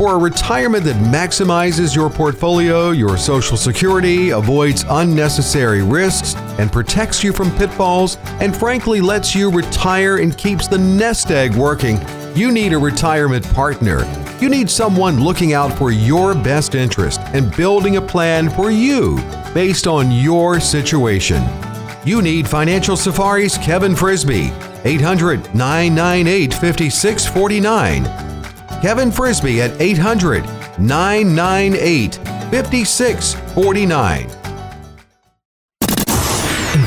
For a retirement that maximizes your portfolio, your social security, avoids unnecessary risks, and protects you from pitfalls, and frankly lets you retire and keeps the nest egg working, you need a retirement partner. You need someone looking out for your best interest and building a plan for you based on your situation. You need Financial Safari's Kevin Frisby, 800 998 5649. Kevin Frisby at 800 998 5649.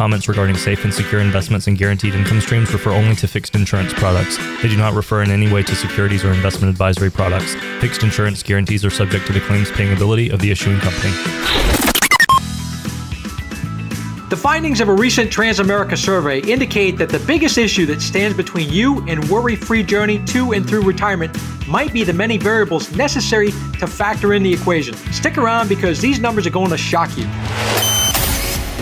comments regarding safe and secure investments and guaranteed income streams refer only to fixed insurance products. They do not refer in any way to securities or investment advisory products. Fixed insurance guarantees are subject to the claims paying ability of the issuing company. The findings of a recent Transamerica survey indicate that the biggest issue that stands between you and worry-free journey to and through retirement might be the many variables necessary to factor in the equation. Stick around because these numbers are going to shock you.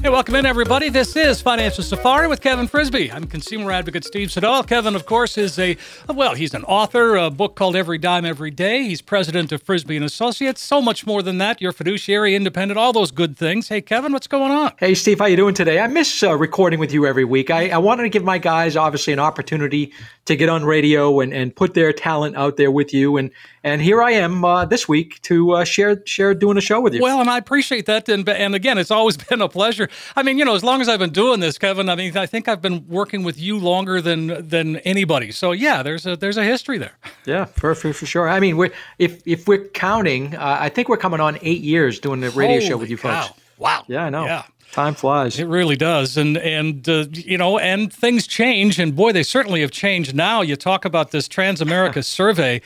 Hey, welcome in, everybody. This is Financial Safari with Kevin Frisby. I'm consumer advocate Steve Siddall. Kevin, of course, is a, well, he's an author, a book called Every Dime Every Day. He's president of Frisby and Associates. So much more than that. You're fiduciary, independent, all those good things. Hey, Kevin, what's going on? Hey, Steve, how you doing today? I miss uh, recording with you every week. I, I wanted to give my guys, obviously, an opportunity to get on radio and, and put their talent out there with you. And and here I am uh, this week to uh, share share doing a show with you. Well, and I appreciate that. And and again, it's always been a pleasure. I mean, you know, as long as I've been doing this, Kevin, I mean, I think I've been working with you longer than than anybody. So yeah, there's a there's a history there. Yeah, for for, for sure. I mean, we're if if we're counting, uh, I think we're coming on eight years doing the radio Holy show with you cow. folks. Wow. Yeah, I know. Yeah. Time flies. It really does, and and uh, you know, and things change, and boy, they certainly have changed. Now you talk about this Transamerica survey,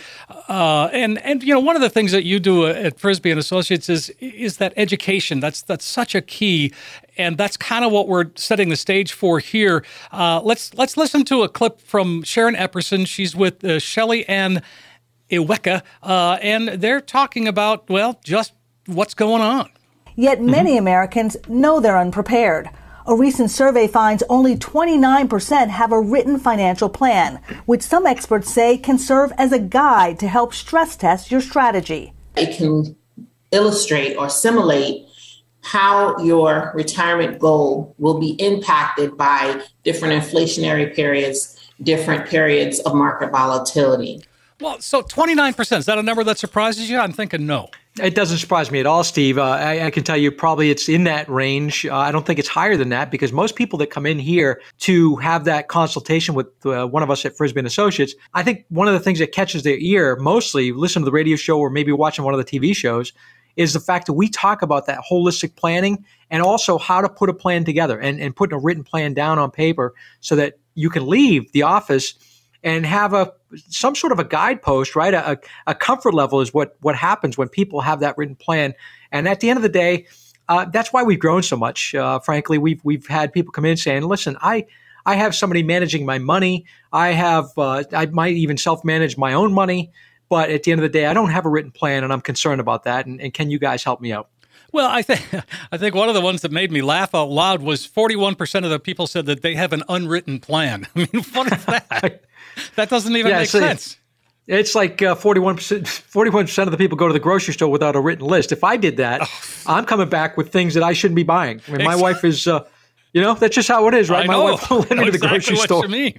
uh, and and you know, one of the things that you do at Frisby and Associates is is that education. That's that's such a key, and that's kind of what we're setting the stage for here. Uh, let's let's listen to a clip from Sharon Epperson. She's with uh, Shelley Ann Iweka, uh, and they're talking about well, just what's going on. Yet mm-hmm. many Americans know they're unprepared. A recent survey finds only 29% have a written financial plan, which some experts say can serve as a guide to help stress test your strategy. It can illustrate or simulate how your retirement goal will be impacted by different inflationary periods, different periods of market volatility. Well, so 29%, is that a number that surprises you? I'm thinking no. It doesn't surprise me at all, Steve. Uh, I, I, can tell you probably it's in that range. Uh, I don't think it's higher than that because most people that come in here to have that consultation with uh, one of us at Frisby and Associates, I think one of the things that catches their ear mostly, listen to the radio show or maybe watching one of the TV shows, is the fact that we talk about that holistic planning and also how to put a plan together and, and putting a written plan down on paper so that you can leave the office and have a some sort of a guidepost, right? A, a comfort level is what what happens when people have that written plan. And at the end of the day, uh, that's why we've grown so much. Uh, frankly, we've we've had people come in saying, "Listen, I." I have somebody managing my money. I have, uh, I might even self manage my own money. But at the end of the day, I don't have a written plan and I'm concerned about that. And, and can you guys help me out? Well, I think I think one of the ones that made me laugh out loud was 41% of the people said that they have an unwritten plan. I mean, what is that? that doesn't even Yeah, make so- sense. It's like uh, 41%, 41% of the people go to the grocery store without a written list. If I did that, I'm coming back with things that I shouldn't be buying. I mean, my wife is uh, You know, that's just how it is, right? I My know. wife will let me to the grocery what store. you mean.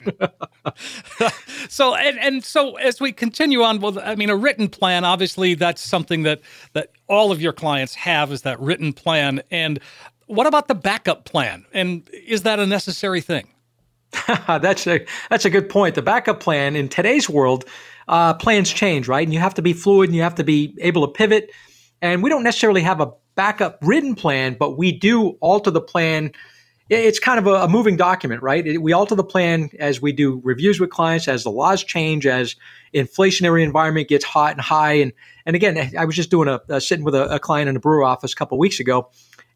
so and and so as we continue on, well, I mean, a written plan. Obviously, that's something that that all of your clients have is that written plan. And what about the backup plan? And is that a necessary thing? that's a that's a good point. The backup plan in today's world, uh, plans change, right? And you have to be fluid and you have to be able to pivot. And we don't necessarily have a backup written plan, but we do alter the plan. It's kind of a, a moving document, right? It- we alter the plan as we do reviews with clients, as the laws change, as inflationary environment gets hot and high. And and again, I was just doing a, a sitting with a, a client in a Brewer office a couple of weeks ago,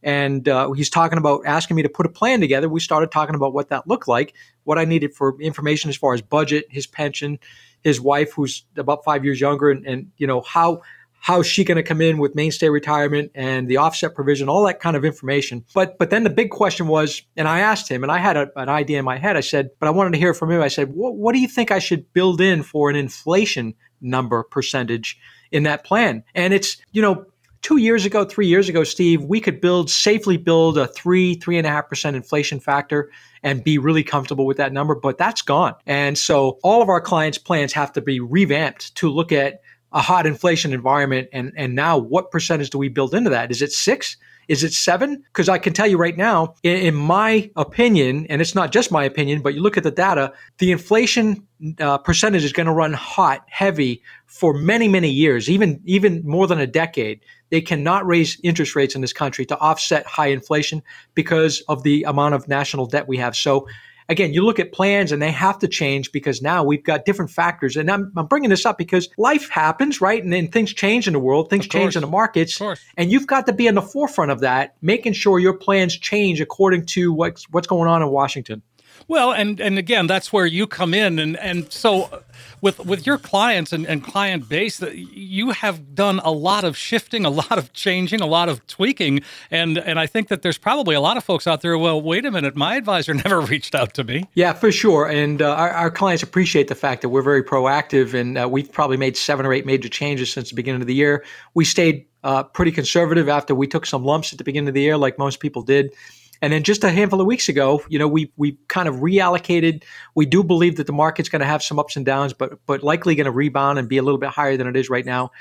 and uh, he's talking about asking me to put a plan together. We started talking about what that looked like, what I needed for information as far as budget, his pension, his wife, who's about five years younger, and, and you know how how's she going to come in with Maine State retirement and the offset provision, all that kind of information. But but then the big question was, and I asked him, and I had a, an idea in my head. I said, but I wanted to hear from him. I said, what, what do you think I should build in for an inflation number percentage in that plan? And it's you know two years ago, three years ago, Steve, we could build safely build a three, three and a half percent inflation factor and be really comfortable with that number, but that's gone. And so all of our clients' plans have to be revamped to look at a hot inflation environment and and now what percentage do we build into that? Is it six? Is it seven? Because I can tell you right now, in, in, my opinion, and it's not just my opinion, but you look at the data, the inflation uh, percentage is going to run hot, heavy for many, many years, even even more than a decade. They cannot raise interest rates in this country to offset high inflation because of the amount of national debt we have. So again, you look at plans and they have to change because now we've got different factors. And I'm, I'm bringing this up because life happens, right? And then things change in the world, things change in the markets. And you've got to be on the forefront of that, making sure your plans change according to what's, what's going on in Washington. Well, and and again, that's where you come in, and and so with with your clients and, and client base, you have done a lot of shifting, a lot of changing, a lot of tweaking, and and I think that there's probably a lot of folks out there. Well, wait a minute, my advisor never reached out to me. Yeah, for sure, and uh, our, our clients appreciate the fact that we're very proactive, and uh, we've probably made seven or eight major changes since the beginning of the year. We stayed uh, pretty conservative after we took some lumps at the beginning of the year, like most people did. And then just a handful of weeks ago, you know, we we kind of reallocated. We do believe that the market's going to have some ups and downs, but but likely going to rebound and be a little bit higher than it is right now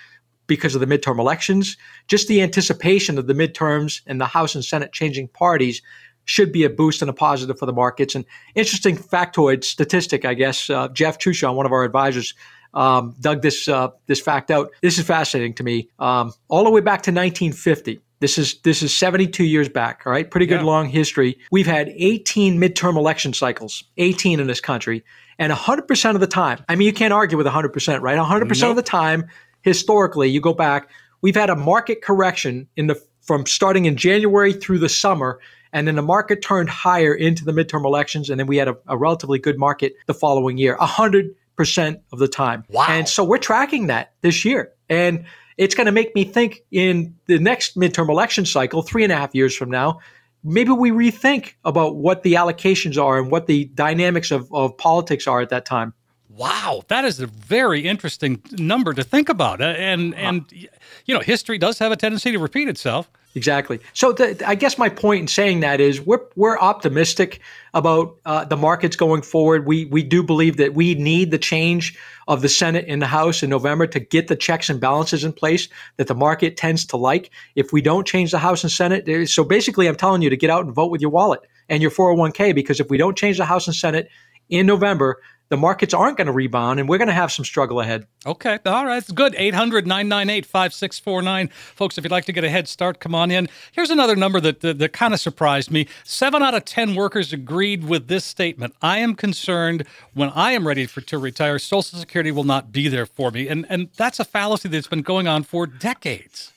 because of the midterm elections. Just the anticipation of the midterms and the House and Senate changing parties should be a boost and a positive for the markets. And interesting factoid statistic, I guess. Uh, Jeff Truchon, one of our advisors, um, dug this uh, this fact out. This is fascinating to me. Um, all the way back to 1950. This is this is 72 years back, all right? Pretty good Yeah. long history. We've had 18 midterm election cycles, 18 in this country, and 100% of the time. I mean, you can't argue with 100%, right? 100% of the time historically, you go back, we've had a market correction in the from starting in January through the summer and then the market turned higher into the midterm elections and then we had a, a relatively good market the following year. 100% of the time. Wow. And so we're tracking that this year. And it's going to make me think in the next midterm election cycle, three and a half years from now, maybe we rethink about what the allocations are and what the dynamics of, of politics are at that time. Wow, that is a very interesting number to think about, Uh, and and you know, history does have a tendency to repeat itself. Exactly. So th- I guess my point in saying that is we're we're optimistic about uh, the markets going forward. We we do believe that we need the change of the Senate and the House in November to get the checks and balances in place that the market tends to like. If we don't change the House and Senate, so basically, I'm telling you to get out and vote with your wallet and your 401k because if we don't change the House and Senate in November, the markets aren't going to rebound and we're going to have some struggle ahead. Okay, all right, it's good. 800 998 5649. Folks, if you'd like to get a head start, come on in. Here's another number that, that, that kind of surprised me. Seven out of 10 workers agreed with this statement I am concerned when I am ready for, to retire, Social Security will not be there for me. And, and that's a fallacy that's been going on for decades.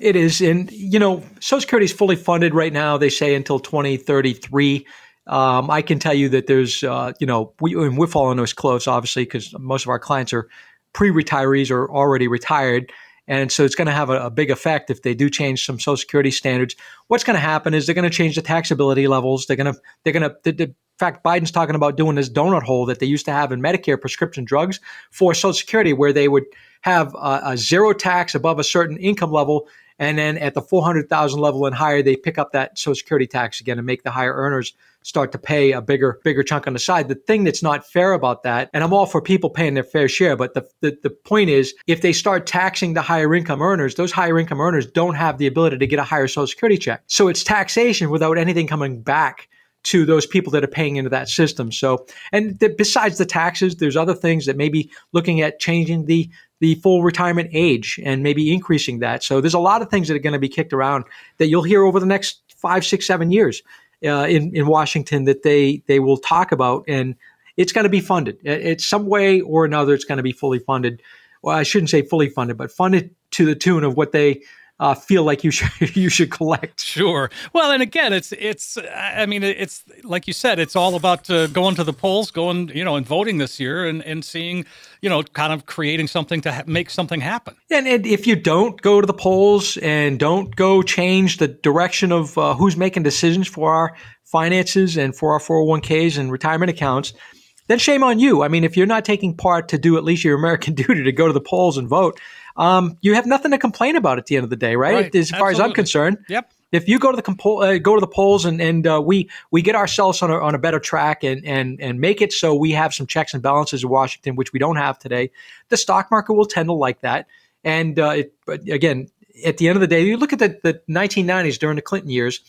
It is. And, you know, Social Security is fully funded right now, they say until 2033. Um, I can tell you that there's, uh, you know, we, and we're following this close, obviously, because most of our clients are pre retirees or already retired. And so it's going to have a, a big effect if they do change some Social Security standards. What's going to happen is they're going to change the taxability levels. They're going to, they're going to, the, the, in fact, Biden's talking about doing this donut hole that they used to have in Medicare prescription drugs for Social Security, where they would have a, a zero tax above a certain income level And then at the 400,000 level and higher, they pick up that Social Security tax again and make the higher earners start to pay a bigger bigger chunk on the side. The thing that's not fair about that, and I'm all for people paying their fair share, but the, the, the point is if they start taxing the higher income earners, those higher income earners don't have the ability to get a higher social security check. So it's taxation without anything coming back to those people that are paying into that system. So, and besides the taxes, there's other things that maybe looking at changing the the full retirement age and maybe increasing that. So there's a lot of things that are going to be kicked around that you'll hear over the next five, six, seven years uh, in in Washington that they they will talk about, and it's going to be funded. It's some way or another. It's going to be fully funded. Well, I shouldn't say fully funded, but funded to the tune of what they uh, feel like you should you should collect. Sure. Well, and again, it's it's. I mean, it's like you said, it's all about uh, going to the polls, going you know, and voting this year, and and seeing you know, kind of creating something to ha- make something happen. And, and, if you don't go to the polls and don't go change the direction of uh, who's making decisions for our finances and for our 401ks and retirement accounts, then shame on you. I mean, if you're not taking part to do at least your American duty to go to the polls and vote, um, you have nothing to complain about at the end of the day, right? right. As far Absolutely. as I'm concerned. Yep. If you go to the compo- uh, go to the polls and and uh, we we get ourselves on a, on a better track and and and make it so we have some checks and balances in Washington, which we don't have today, the stock market will tend to like that. And uh, it, but again, at the end of the day, you look at the, the 1990s during the Clinton years,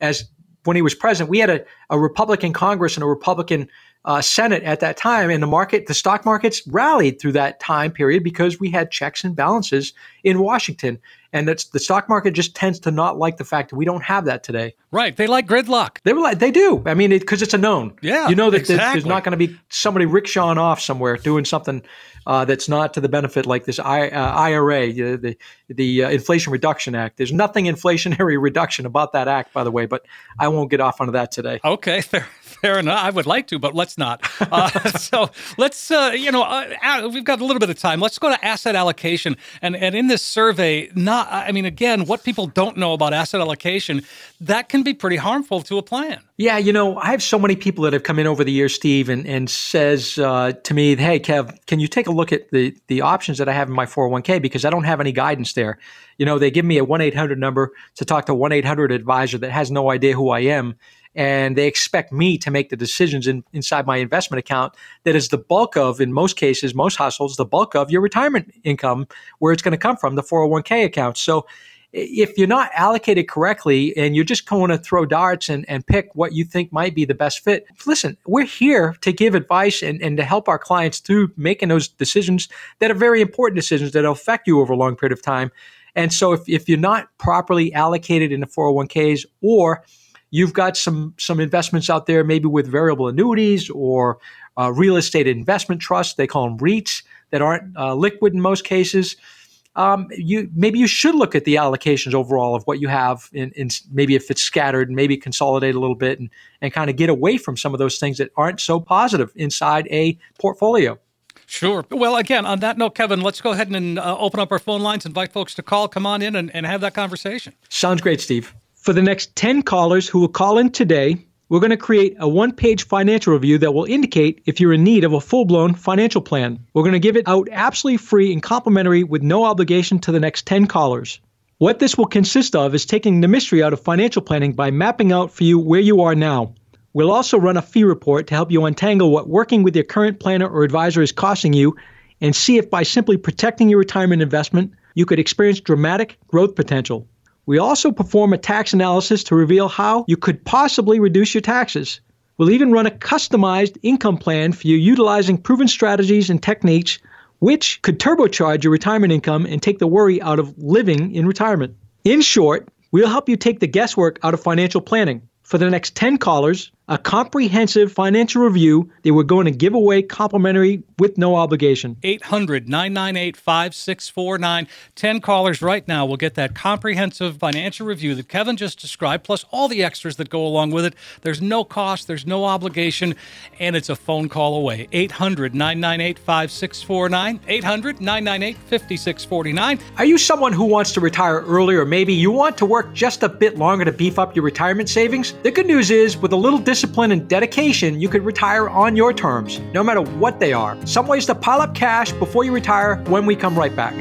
as when he was president, we had a, a Republican Congress and a Republican uh, Senate at that time, and the market, the stock markets rallied through that time period because we had checks and balances in Washington, and that's the stock market just tends to not like the fact that we don't have that today. Right? They like gridlock. They were like they do. I mean, because it, it's a known. Yeah, you know that exactly. there's not going to be somebody rickshawing off somewhere doing something uh, that's not to the benefit like this I, uh, IRA, the the, the uh, Inflation Reduction Act. There's nothing inflationary reduction about that act, by the way, but I won't get off onto that today. Okay, fair, fair enough. I would like to, but let's not. Uh, so let's, uh, you know, uh, we've got a little bit of time. Let's go to asset allocation. And, and in this survey, not, I mean, again, what people don't know about asset allocation, that can be pretty harmful to a plan. Yeah, you know, I have so many people that have come in over the years, Steve, and, and says uh, to me, hey, Kev, can you take a look at the, the options that I have in my 401k because I don't have any guidance there. You know, they give me a 1-800 number to talk to a 1-800 advisor that has no idea who I am and they expect me to make the decisions in, inside my investment account that is the bulk of in most cases most households the bulk of your retirement income where it's going to come from the 401k account so if you're not allocated correctly and you're just going to throw darts and, and pick what you think might be the best fit, listen, we're here to give advice and, and to help our clients through making those decisions that are very important decisions that affect you over a long period of time. And so if, if you're not properly allocated in the 401ks or You've got some some investments out there, maybe with variable annuities or uh, real estate investment trusts. They call them REITs that aren't uh, liquid in most cases. Um, you maybe you should look at the allocations overall of what you have, in, in maybe if it's scattered, maybe consolidate a little bit and and kind of get away from some of those things that aren't so positive inside a portfolio. Sure. Well, again, on that note, Kevin, let's go ahead and uh, open up our phone lines, invite folks to call, come on in and, and have that conversation. Sounds great, Steve. For the next 10 callers who will call in today, we're going to create a one page financial review that will indicate if you're in need of a full blown financial plan. We're going to give it out absolutely free and complimentary with no obligation to the next 10 callers. What this will consist of is taking the mystery out of financial planning by mapping out for you where you are now. We'll also run a fee report to help you untangle what working with your current planner or advisor is costing you and see if by simply protecting your retirement investment, you could experience dramatic growth potential. We also perform a tax analysis to reveal how you could possibly reduce your taxes. We'll even run a customized income plan for you utilizing proven strategies and techniques which could turbocharge your retirement income and take the worry out of living in retirement. In short, we'll help you take the guesswork out of financial planning. For the next 10 callers, a comprehensive financial review that we're going to give away complimentary with no obligation. 800 998 5649. 10 callers right now will get that comprehensive financial review that Kevin just described, plus all the extras that go along with it. There's no cost, there's no obligation, and it's a phone call away. 800 998 5649. 800 998 5649. Are you someone who wants to retire early, or maybe you want to work just a bit longer to beef up your retirement savings? The good news is, with a little discipline, discipline and dedication, you could retire on your terms, no matter what they are. Some ways to pile up cash before you retire when we come right back.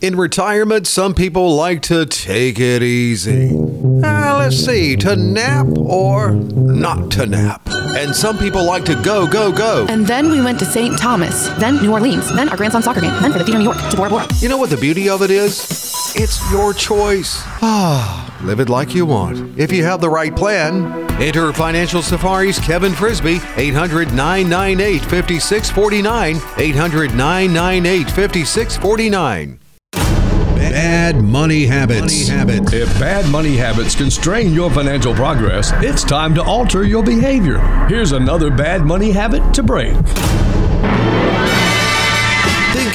In retirement, some people like to take it easy. Uh, let's see, to nap or not to nap. And some people like to go, go, go. And then we went to St. Thomas, then New Orleans, then our grandson's soccer game, then for the Theater New York to Bora Bora. You know what the beauty of it is? It's your choice. Ah, live it like you want. If you have the right plan, enter Financial Safari's Kevin Frisby, 800 998 5649. 800 998 5649. Bad money habits. Money habits. If bad money habits constrain your financial progress, it's time to alter your behavior. Here's another bad money habit to break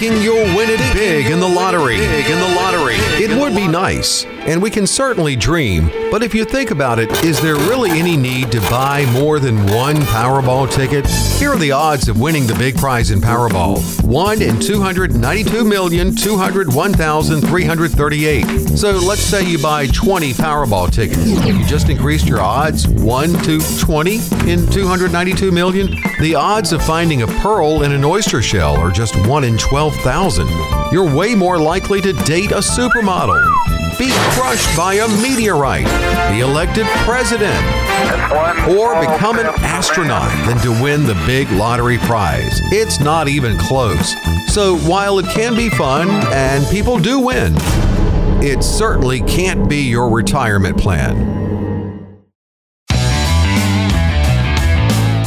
thinking you'll win it big in the lottery. Big in the lottery. It would be nice, and we can certainly dream, but if you think about it, is there really any need to buy more than one Powerball ticket? Here are the odds of winning the big prize in Powerball 1 in 292,201,338. So let's say you buy 20 Powerball tickets. You just increased your odds 1 to 20 in 292 million. The odds of finding a pearl in an oyster shell are just 1 in 12,000. You're way more likely to date a supermodel, be crushed by a meteorite, be elected president, or become an astronaut than to win the big lottery prize. It's not even close. So while it can be fun and people do win, it certainly can't be your retirement plan.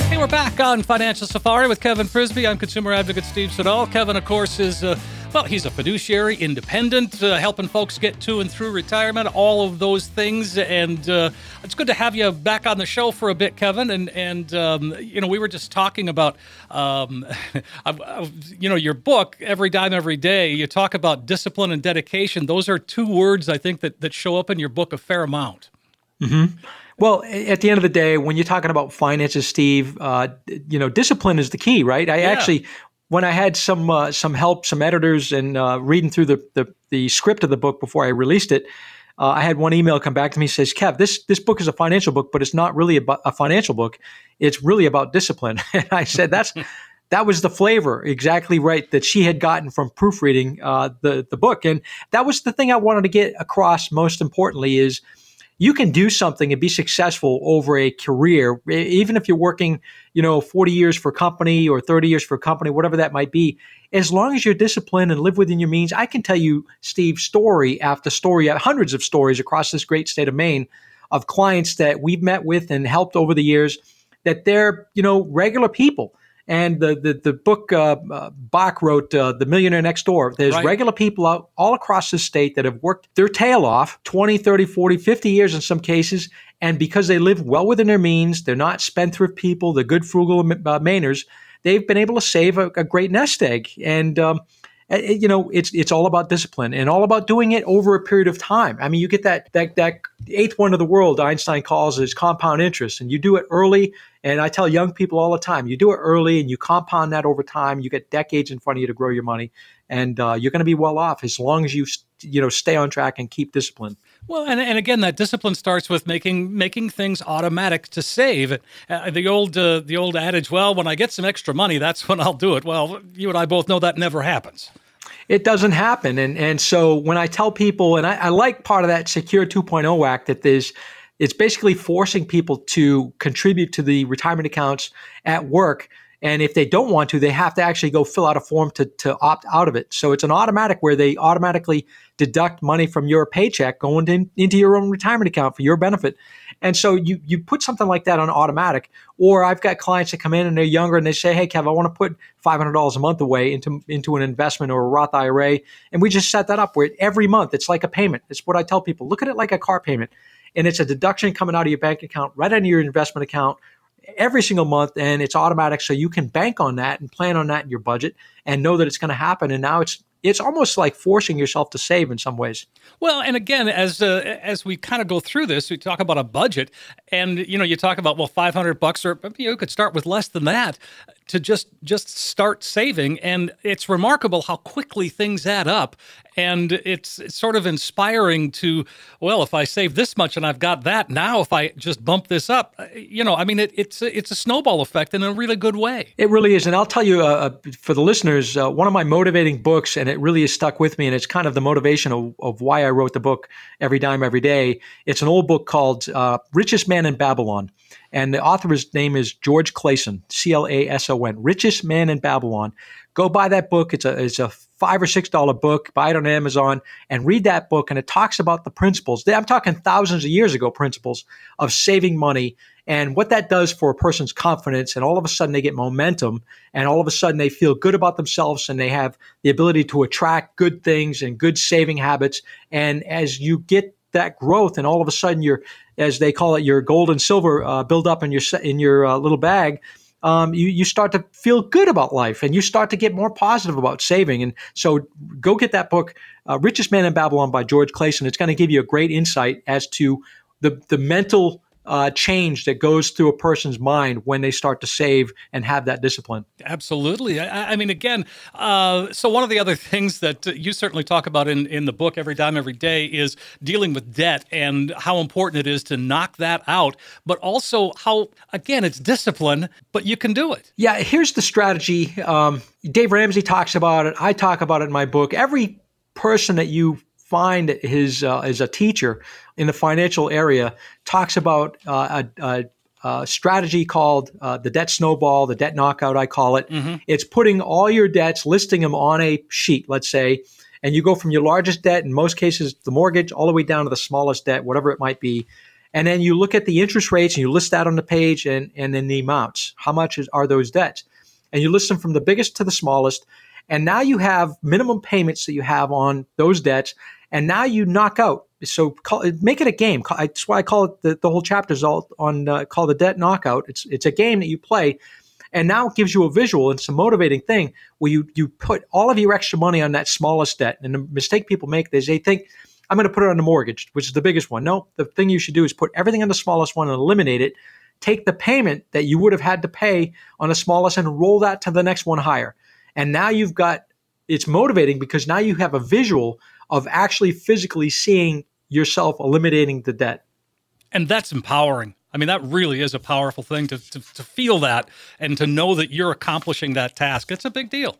Hey, we're back on Financial Safari with Kevin Frisby. I'm consumer advocate Steve Siddall. Kevin, of course, is uh, well, he's a fiduciary, independent, uh, helping folks get to and through retirement, all of those things. And uh, it's good to have you back on the show for a bit, Kevin. And and um, you know, we were just talking about, um, you know, your book, Every Dime, Every Day. You talk about discipline and dedication. Those are two words I think that that show up in your book a fair amount. Mm-hmm. Well, at the end of the day, when you're talking about finances, Steve, uh, you know, discipline is the key, right? I yeah. actually, when I had some uh, some help, some editors, and uh, reading through the, the, the script of the book before I released it, uh, I had one email come back to me says, "Kev, this this book is a financial book, but it's not really about a financial book. It's really about discipline." and I said, "That's." that was the flavor exactly right that she had gotten from proofreading uh, the the book, and that was the thing I wanted to get across. Most importantly, is you can do something and be successful over a career, even if you're working, you know, 40 years for a company or 30 years for a company, whatever that might be. As long as you're disciplined and live within your means, I can tell you, Steve, story after story, uh, hundreds of stories across this great state of Maine of clients that we've met with and helped over the years that they're, you know, regular people and the the, the book uh, uh, Bach wrote, uh, The Millionaire Next Door, there's right. regular people out all across the state that have worked their tail off 20, 30, 40, 50 years in some cases. And because they live well within their means, they're not spendthrift people, they're good frugal uh, Mainers, they've been able to save a, a great nest egg. And um, you know it's it's all about discipline and all about doing it over a period of time i mean you get that that that eighth one of the world einstein calls is compound interest and you do it early and i tell young people all the time you do it early and you compound that over time you get decades in front of you to grow your money and uh, you're going to be well off as long as you you know stay on track and keep discipline well, and, and again, that discipline starts with making making things automatic to save. Uh, the old uh, the old adage, well, when I get some extra money, that's when I'll do it. Well, you and I both know that never happens. It doesn't happen, and and so when I tell people, and I, I like part of that Secure 2.0 Act that there's it's basically forcing people to contribute to the retirement accounts at work and if they don't want to, they have to actually go fill out a form to, to opt out of it. So it's an automatic where they automatically deduct money from your paycheck going in, into your own retirement account for your benefit. And so you you put something like that on automatic. Or I've got clients that come in and they're younger and they say, "Hey, Kev, I want to put five hundred dollars a month away into into an investment or a Roth IRA," and we just set that up where every month it's like a payment. It's what I tell people: look at it like a car payment, and it's a deduction coming out of your bank account right into your investment account every single month and it's automatic so you can bank on that and plan on that in your budget and know that it's going to happen and now it's it's almost like forcing yourself to save in some ways. Well, and again, as uh, as we kind of go through this, we talk about a budget, and you know, you talk about well, five hundred bucks, or you, know, you could start with less than that. To just just start saving. And it's remarkable how quickly things add up. And it's, it's sort of inspiring to well if i save this much and i've got that now if i just bump this up uh, you know i mean it, it's it's a snowball effect in a really good way. It really is. And i'll tell you uh, uh, for the listeners uh, one of my motivating books and it really has stuck with me and it's kind of the motivation of, of why i wrote the book every dime every day. It's an old book called uh, richest man in babylon and the author's name is George Clason, C L A S O N, Richest Man in Babylon. Go buy that book. It's a, it's a five or six dollar book. Buy it on Amazon and read that book. And it talks about the principles. I'm talking thousands of years ago principles of saving money and what that does for a person's confidence. And all of a sudden they get momentum and all of a sudden they feel good about themselves and they have the ability to attract good things and good saving habits. And as you get that growth and all of a sudden you're as they call it, your gold and silver uh, build up in your in your uh, little bag. Um, you, you start to feel good about life and you start to get more positive about saving. And so go get that book, uh, Richest Man in Babylon by George Clason. It's going to give you a great insight as to the, the mental uh, change that goes through a person's mind when they start to save and have that discipline. Absolutely. I, I mean, again, uh, so one of the other things that you certainly talk about in, in the book, Every Dime, Every Day, is dealing with debt and how important it is to knock that out, but also how, again, it's discipline, but you can do it. Yeah, here's the strategy. Um, Dave Ramsey talks about it. I talk about it in my book. Every person that you find his uh, as a teacher in the financial area talks about uh, a, a, a, strategy called uh, the debt snowball, the debt knockout. I call it. Mm-hmm. It's putting all your debts, listing them on a sheet. Let's say. And you go from your largest debt, in most cases, the mortgage, all the way down to the smallest debt, whatever it might be. And then you look at the interest rates and you list that on the page and, and then the amounts. How much is, are those debts? And you list them from the biggest to the smallest. And now you have minimum payments that you have on those debts. And now you knock out. So call, make it a game. That's why I call it the, the whole chapter is all on uh, called the debt knockout. It's it's a game that you play, and now it gives you a visual and a motivating thing where you you put all of your extra money on that smallest debt. And the mistake people make is they think I'm going to put it on the mortgage, which is the biggest one. No, the thing you should do is put everything on the smallest one and eliminate it. Take the payment that you would have had to pay on the smallest and roll that to the next one higher. And now you've got it's motivating because now you have a visual of actually physically seeing yourself eliminating the debt. And that's empowering. I mean, that really is a powerful thing to, to, to feel that and to know that you're accomplishing that task. It's a big deal.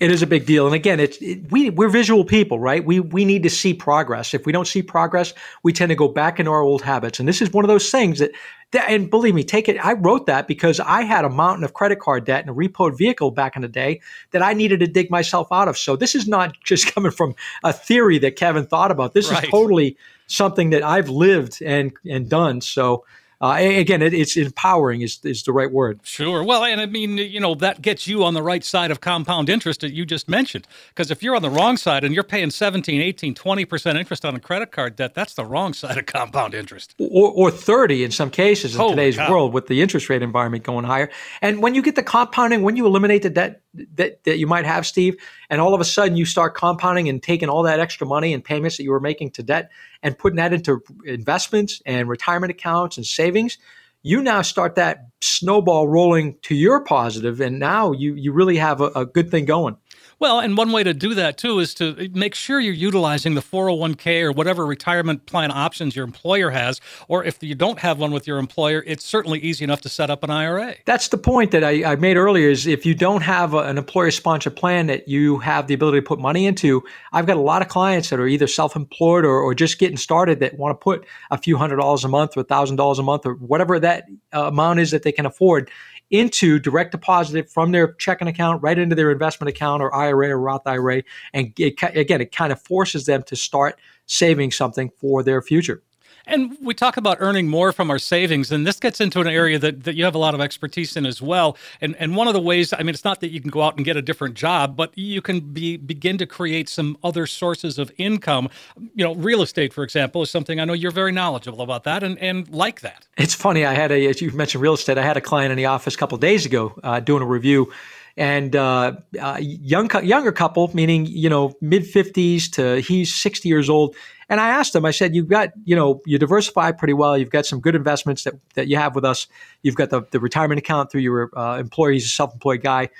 It is a big deal, and again, it's it, we we're visual people, right? We we need to see progress. If we don't see progress, we tend to go back into our old habits. And this is one of those things that, that and believe me, take it. I wrote that because I had a mountain of credit card debt and a repoed vehicle back in the day that I needed to dig myself out of. So this is not just coming from a theory that Kevin thought about. This right. is totally something that I've lived and and done. So uh, again, it, it's empowering is, is the right word. Sure. Well, and I mean, you know, that gets you on the right side of compound interest that you just mentioned. Because if you're on the wrong side and you're paying 17, 18, 20% interest on a credit card debt, that's the wrong side of compound interest. Or, or 30 in some cases in Holy today's God. world with the interest rate environment going higher. And when you get the compounding, when you eliminate the debt that, that you might have, Steve, and all of a sudden you start compounding and taking all that extra money and payments that you were making to debt and putting that into investments and retirement accounts and savings, you now start that snowball rolling to your positive, and now you you really have a, a good thing going. Well, and one way to do that too is to make sure you're utilizing the 401k or whatever retirement plan options your employer has. Or if you don't have one with your employer, it's certainly easy enough to set up an IRA. That's the point that I, I made earlier is if you don't have a, an employer sponsored plan that you have the ability to put money into, I've got a lot of clients that are either self employed or, or just getting started that want to put a few hundred dollars a month or a thousand dollars a month or whatever that uh, amount is that they can afford into direct deposit from their checking account right into their investment account or IRA or Roth IRA. And it, again, it kind of forces them to start saving something for their future. And we talk about earning more from our savings, and this gets into an area that, that you have a lot of expertise in as well. And and one of the ways, I mean, it's not that you can go out and get a different job, but you can be begin to create some other sources of income. You know, real estate, for example, is something I know you're very knowledgeable about that and, and like that. It's funny. I had a, as you mentioned real estate, I had a client in the office a couple days ago uh, doing a review and uh, uh, young younger couple, meaning you know mid fifties to he's sixty years old. And I asked him, I said, "You've got you know you diversify pretty well. You've got some good investments that, that you have with us. You've got the, the retirement account through your uh, employer. He's a self employed guy,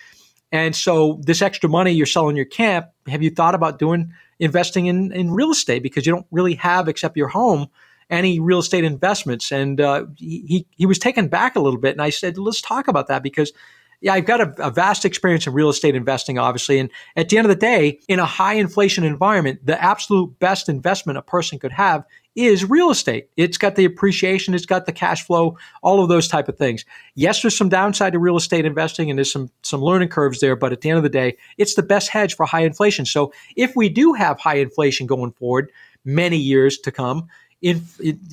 and so this extra money you're selling your camp. Have you thought about doing investing in in real estate because you don't really have except your home." any real estate investments. And uh, he, he was taken back a little bit. And I said, let's talk about that because yeah, I've got a, a, vast experience in real estate investing, obviously. And at the end of the day, in a high inflation environment, the absolute best investment a person could have is real estate. It's got the appreciation, it's got the cash flow, all of those type of things. Yes, there's some downside to real estate investing and there's some some learning curves there, but at the end of the day, it's the best hedge for high inflation. So if we do have high inflation going forward, many years to come, in,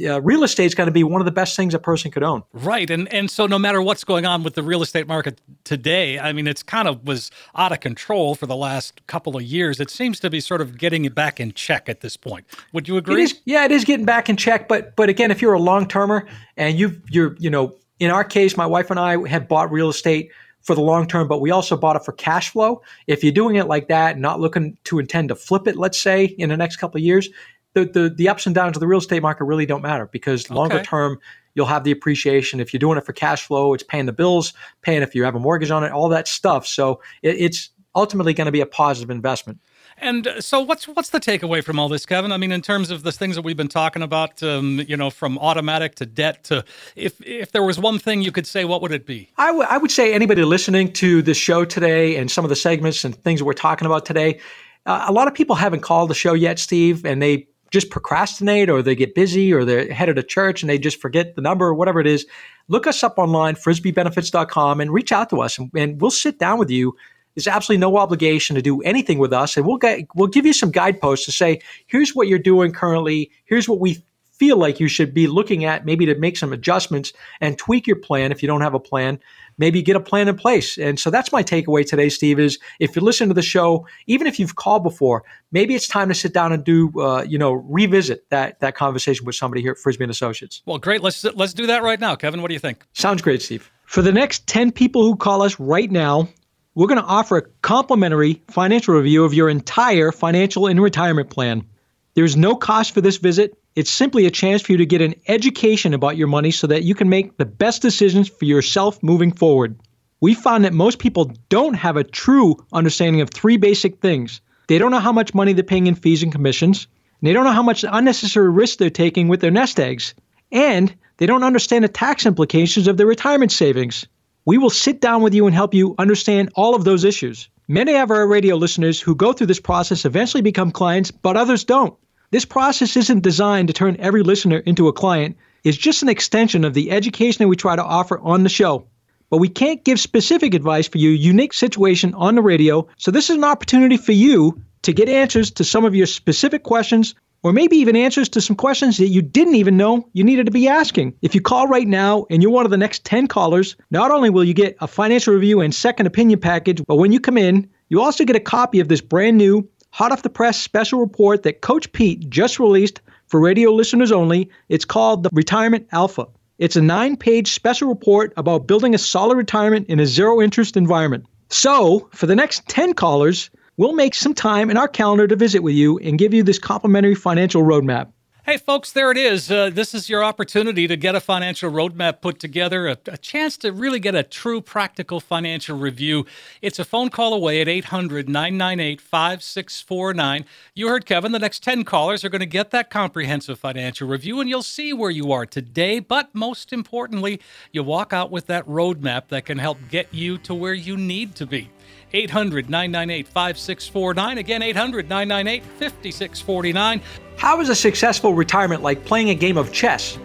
uh, real estate is going to be one of the best things a person could own. Right, and and so no matter what's going on with the real estate market today, I mean, it's kind of was out of control for the last couple of years. It seems to be sort of getting it back in check at this point. Would you agree? It is, yeah, it is getting back in check. But but again, if you're a long termer and you you're you know in our case, my wife and I have bought real estate for the long term, but we also bought it for cash flow. If you're doing it like that, not looking to intend to flip it, let's say in the next couple of years, the, the, the ups and downs of the real estate market really don't matter because longer okay. term you'll have the appreciation if you're doing it for cash flow it's paying the bills paying if you have a mortgage on it all that stuff so it, it's ultimately going to be a positive investment and uh, so, what's what's the takeaway from all this, Kevin? I mean, in terms of the things that we've been talking about, um, you know, from automatic to debt to, if if there was one thing you could say, what would it be? I, w- I would say anybody listening to the show today and some of the segments and things we're talking about today, uh, a lot of people haven't called the show yet, Steve, and they just procrastinate or they get busy or they're headed to church and they just forget the number or whatever it is, look us up online, frisbeebenefits.com, and reach out to us. And, and we'll sit down with you. There's absolutely no obligation to do anything with us, and we'll get we'll give you some guideposts to say, here's what you're doing currently, here's what we feel like you should be looking at, maybe to make some adjustments and tweak your plan if you don't have a plan, maybe get a plan in place. And so that's my takeaway today, Steve, is if you listen to the show, even if you've called before, maybe it's time to sit down and do, uh, you know, revisit that that conversation with somebody here at Frisby and Associates. Well, great. Let's let's do that right now, Kevin. What do you think? Sounds great, Steve. For the next 10 people who call us right now, we're going to offer a complimentary financial review of your entire financial and retirement plan. There's no cost for this visit. It's simply a chance for you to get an education about your money so that you can make the best decisions for yourself moving forward. We found that most people don't have a true understanding of three basic things. They don't know how much money they're paying in fees and commissions, and they don't know how much unnecessary risk they're taking with their nest eggs, and they don't understand the tax implications of their retirement savings. We will sit down with you and help you understand all of those issues. Many of our radio listeners who go through this process eventually become clients, but others don't. This process isn't designed to turn every listener into a client. It's just an extension of the education that we try to offer on the show. But we can't give specific advice for your unique situation on the radio, so this is an opportunity for you to get answers to some of your specific questions or maybe even answers to some questions that you didn't even know you needed to be asking. If you call right now and you're one of the next 10 callers, not only will you get a financial review and second opinion package, but when you come in, you also get a copy of this brand new hot off the press special report that Coach Pete just released for radio listeners only. It's called the Retirement Alpha. It's a nine page special report about building a solid retirement in a zero interest environment. So, for the next 10 callers, we'll make some time in our calendar to visit with you and give you this complimentary financial roadmap. Hey, folks, there it is. Uh, this is your opportunity to get a financial roadmap put together, a, a, chance to really get a true practical financial review. It's a phone call away at 800 998 5649. You heard Kevin. The next 10 callers are going to get that comprehensive financial review, and you'll see where you are today. But most importantly, you walk out with that roadmap that can help get you to where you need to be. 800 998 5649. Again, 800 998 5649. How is a successful retirement like playing a game of chess?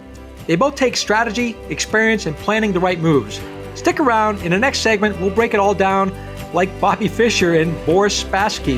They both take strategy, experience, and planning the right moves. Stick around. In the next segment, we'll break it all down like Bobby Fischer and Boris Spassky.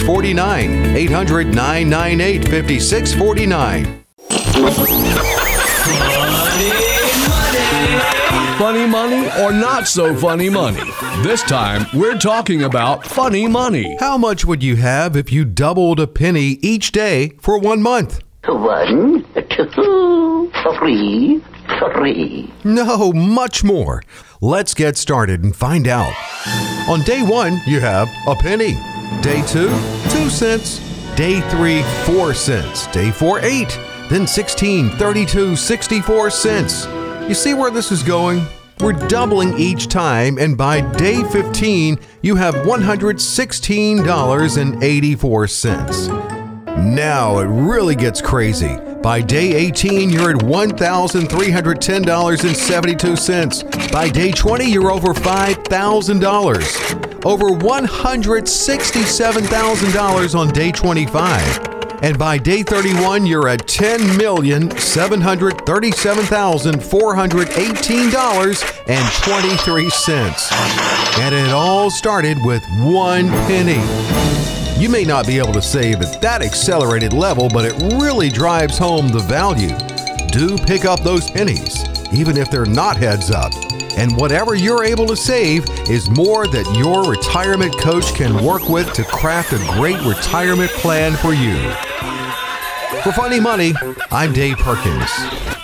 5649. 800 998 5649. Funny money or not so funny money? This time, we're talking about funny money. How much would you have if you doubled a penny each day for one month? One, two, three, three. No, much more. Let's get started and find out. On day one, you have a penny. Day two, two cents. Day three, four cents. Day four, eight. Then 16, 32, 64 cents. You see where this is going? We're doubling each time, and by day 15, you have $116.84. Now it really gets crazy. By day 18, you're at $1,310.72. By day 20, you're over $5,000. Over $167,000 on day 25. And by day 31, you're at $10,737,418.23. And it all started with one penny. You may not be able to save at that accelerated level, but it really drives home the value. Do pick up those pennies, even if they're not heads up. And whatever you're able to save is more that your retirement coach can work with to craft a great retirement plan for you. For Funny Money, I'm Dave Perkins.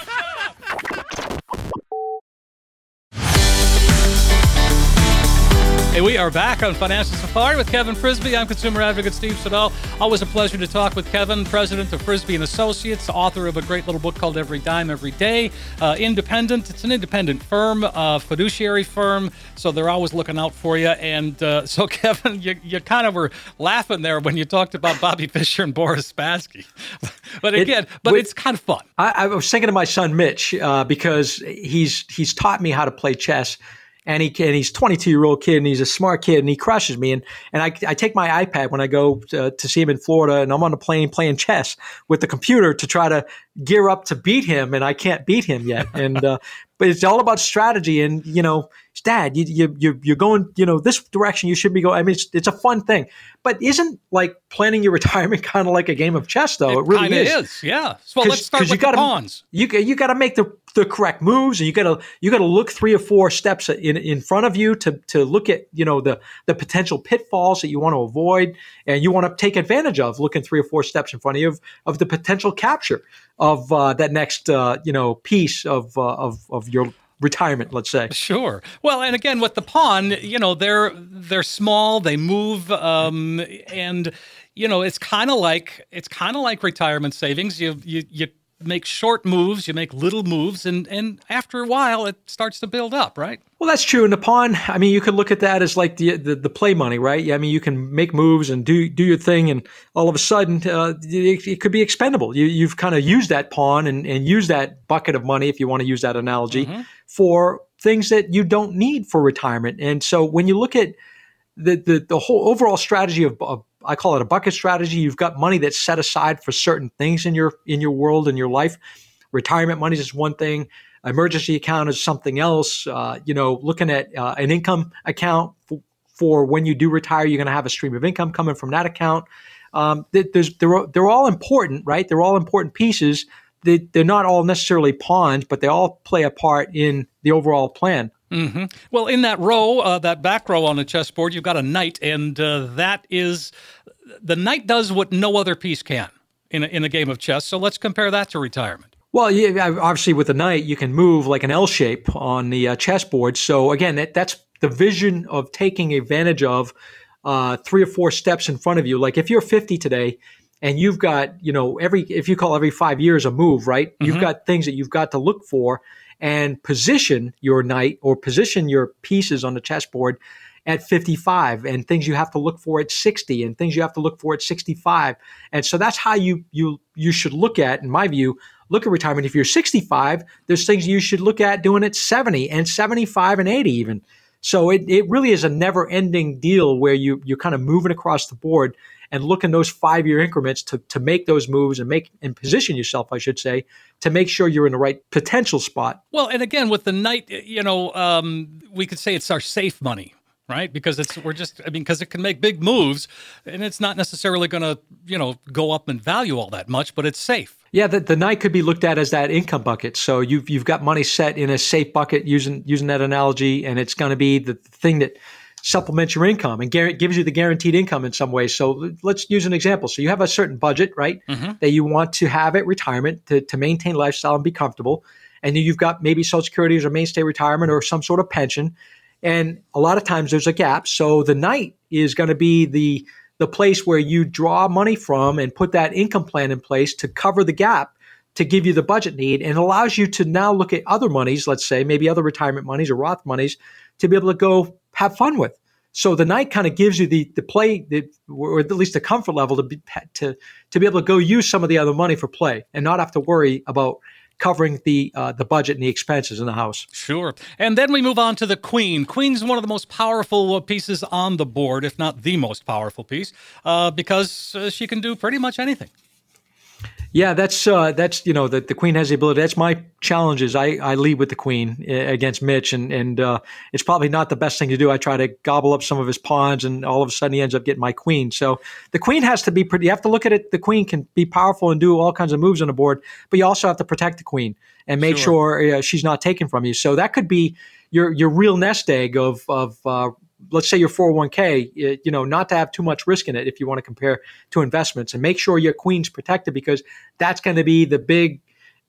We are back on Financial Safari with Kevin Frisby. I'm consumer advocate Steve Siddall. Always a pleasure to talk with Kevin, president of Frisby and Associates, author of a great little book called Every Dime Every Day. Uh, independent. It's an independent firm, uh, fiduciary firm, so they're always looking out for you. And uh, so, Kevin, you, you kind of were laughing there when you talked about Bobby Fischer and Boris Spassky. but again, it, but it's kind of fun. I, I, was thinking of my son Mitch uh, because he's he's taught me how to play chess and he and he's 22 year old kid and he's a smart kid and he crushes me and and I, I take my iPad when I go to, to, see him in Florida and I'm on the plane playing chess with the computer to try to gear up to beat him and I can't beat him yet and uh, but it's all about strategy and you know dad you, you you you're going you know this direction you should be going I mean it's, it's a fun thing but isn't like planning your retirement kind of like a game of chess though it, it really is. is. yeah well let's start with you gotta, the pawns you you got to make the the correct moves and you got to you got to look three or four steps in in front of you to to look at you know the the potential pitfalls that you want to avoid and you want to take advantage of looking three or four steps in front of you of, of the potential capture of uh, that next uh, you know piece of uh, of of your retirement let's say. Sure. Well and again with the pawn you know they're they're small they move um, and you know it's kind of like it's kind of like retirement savings. You you you make short moves, you make little moves, and and after a while, it starts to build up, right? Well, that's true. In the pawn, I mean, you could look at that as like the the, the play money, right? I mean, you can make moves and do do your thing, and all of a sudden, uh, it, it, could be expendable. You you've kind of used that pawn and and use that bucket of money, if you want to use that analogy, mm-hmm. for things that you don't need for retirement. And so, when you look at the the, the whole overall strategy of, of I call it a bucket strategy. You've got money that's set aside for certain things in your in your world in your life. Retirement money is one thing. Emergency account is something else. Uh, you know, looking at uh, an income account for, for, when you do retire, you're going to have a stream of income coming from that account. Um, they're, they're all important, right? They're all important pieces. They, they're not all necessarily pawns, but they all play a part in the overall plan. Mm-hmm. Well, in that row, uh, that back row on the chessboard, you've got a knight, and uh, that is the knight does what no other piece can in a, in a game of chess. So let's compare that to retirement. Well, yeah, obviously with the knight, you can move like an L shape on the uh, chessboard. So again, that, that's the vision of taking advantage of uh, three or four steps in front of you. Like if you're 50 today and you've got, you know, every if you call every five years a move, right? Mm-hmm. You've got things that you've got to look for and position your knight or position your pieces on the chessboard at 55 and things you have to look for at 60 and things you have to look for at 65 and so that's how you you you should look at in my view look at retirement. If you're 65 there's things you should look at doing at 70 and 75 and 80 even. So it, it really is a never ending deal where you you're kind of moving across the board and look in those five year increments to, to make those moves and make and position yourself, I should say, to make sure you're in the right potential spot. Well, and again, with the knight, you know, um, we could say it's our safe money right? Because it's we're just I mean because it can make big moves and it's not necessarily going to, you know, go up in value all that much, but it's safe. Yeah, the, the knight could be looked at as that income bucket. So you've you've got money set in a safe bucket using using that analogy and it's going to be the thing that supplements your income and gar- gives you the guaranteed income in some ways. So let's use an example. So you have a certain budget, right, mm-hmm. that you want to have at retirement to, to maintain lifestyle and be comfortable. And then you've got maybe Social Security or Maine State retirement or some sort of pension. And a lot of times there's a gap. So the knight is going to be the the place where you draw money from and put that income plan in place to cover the gap to give you the budget need and allows you to now look at other monies, let's say maybe other retirement monies or Roth monies, to be able to go have fun with. So the knight kind of gives you the the play, the, or at least the comfort level to be to to be able to go use some of the other money for play and not have to worry about covering the uh, the budget and the expenses in the house. Sure. And then we move on to the Queen. Queen's one of the most powerful uh, pieces on the board, if not the most powerful piece, uh, because uh, she can do pretty much anything. Yeah, that's uh, that's you know the, the queen has the ability. That's my challenge. Is I, I lead with the queen uh, against Mitch, and and uh, it's probably not the best thing to do. I try to gobble up some of his pawns, and all of a sudden he ends up getting my queen. So the queen has to be pretty. You have to look at it. The queen can be powerful and do all kinds of moves on the board, but you also have to protect the queen and make sure, sure uh, she's not taken from you. So that could be your your real nest egg of of uh, let's say your 401k, you know, not to have too much risk in it if you want to compare to investments and make sure your queen's protected because that's going to be the big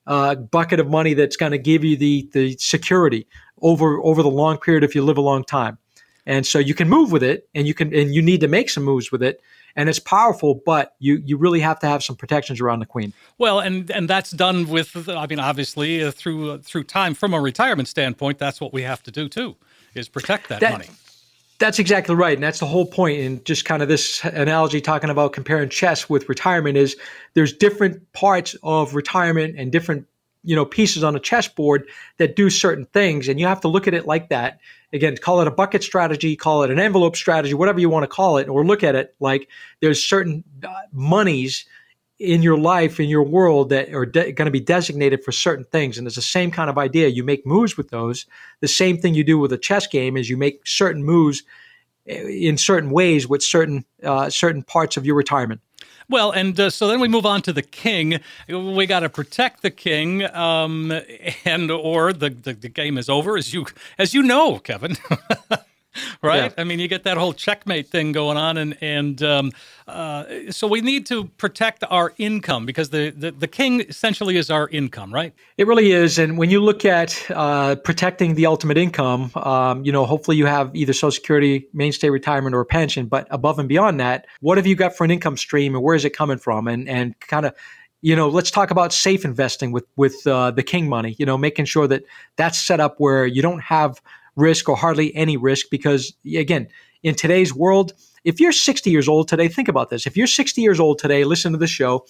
uh, bucket of money that's going to give you the the security over over the long period if you live a long time. And so you can move with it and you can and you need to make some moves with it and it's powerful, but you you really have to have some protections around the queen. Well, and and that's done with I mean obviously uh, through uh, through time from a retirement standpoint, that's what we have to do too is protect that, that money. That's exactly right. And that's the whole point. And just kind of this analogy talking about comparing chess with retirement is there's different parts of retirement and different, you know, pieces on a chessboard that do certain things. And you have to look at it like that. Again, call it a bucket strategy, call it an envelope strategy, whatever you want to call it, or look at it like there's certain uh, monies in your life, in your world that are de- going to be designated for certain things. And it's the same kind of idea. You make moves with those. The same thing you do with a chess game is you make certain moves eh, in certain ways with certain uh, certain parts of your retirement. Well, and uh, so then we move on to the king. We got to protect the king, um, and or the, the, the game is over, as you as you know, Kevin. right? Yeah. I mean, you get that whole checkmate thing going on, and and um, uh, so we need to protect our income because the, the, the king essentially is our income, right? It really is, and when you look at uh, protecting the ultimate income, um, you know, hopefully you have either Social Security, Maine State retirement, or a pension. But above and beyond that, what have you got for an income stream, and where is it coming from? And and kind of you know, let's talk about safe investing with with uh, the King money. You know, making sure that that's set up where you don't have risk or hardly any risk because, again, in today's world, if you're 60 years old today, think about this. If you're 60 years old today, listen to the show,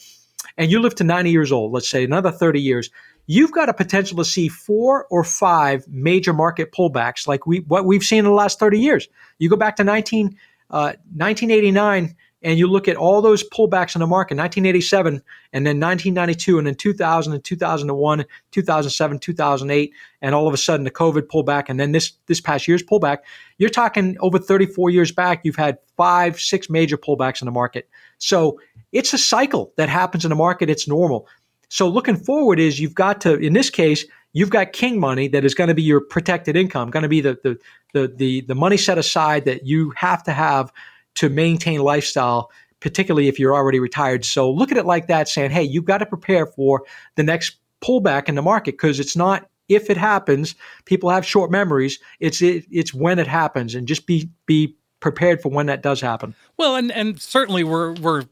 and you live to 90 years old, let's say another 30 years, you've got a potential to see four or five major market pullbacks like we what we've seen in the last 30 years. You go back to 19, uh, 1989 and you look at all those pullbacks in the market 1987 and then 1992 and then 2000 and 2001 2007 2008 and all of a sudden the covid pullback and then this this past year's pullback you're talking over 34 years back you've had five six major pullbacks in the market. So it's a cycle that happens in the market it's normal. So looking forward is you've got to in this case you've got king money that is going to be your protected income going to be the the the the, the money set aside that you have to have to maintain lifestyle, particularly if you're already retired. So look at it like that, saying, hey, you've got to prepare for the next pullback in the market because it's not if it happens. People have short memories. It's it, it's when it happens, and just be be prepared for when that does happen. Well, and and certainly we're we're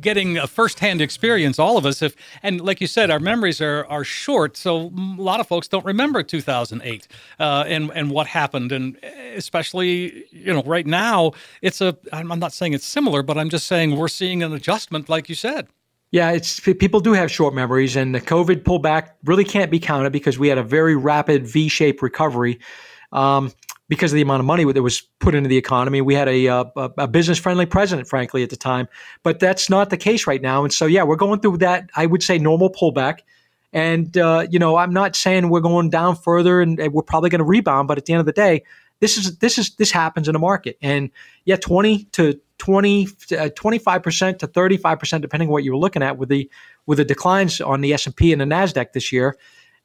getting a firsthand experience, all of us. If and like you said, our memories are are short, so a lot of folks don't remember 2008 uh, and and what happened. And especially you know right now it's a i'm not saying it's similar but i'm just saying we're seeing an adjustment like you said yeah, it's people do have short memories, and the COVID pullback really can't be counted because we had a very rapid V-shaped recovery um, because of the amount of money that was put into the economy. We had a, uh, a, a business-friendly president, frankly, at the time, but that's not the case right now. And so, yeah, we're going through that. I would say normal pullback. And uh, you know, I'm not saying we're going down further, and we're probably going to rebound. But at the end of the day, this is this is this happens in a market, and yeah, 20 to 20, uh, 25% to 35%, depending on what you were looking at with the with the declines on the S&P and the NASDAQ this year.